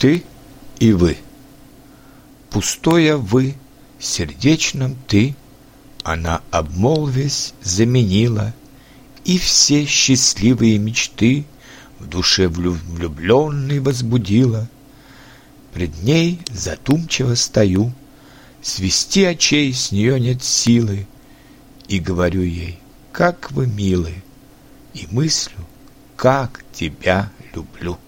ты и вы. Пустое вы, сердечном ты, Она обмолвясь заменила, И все счастливые мечты В душе влюбленной возбудила. Пред ней задумчиво стою, Свести очей с нее нет силы, И говорю ей, как вы милы, И мыслю, как тебя люблю.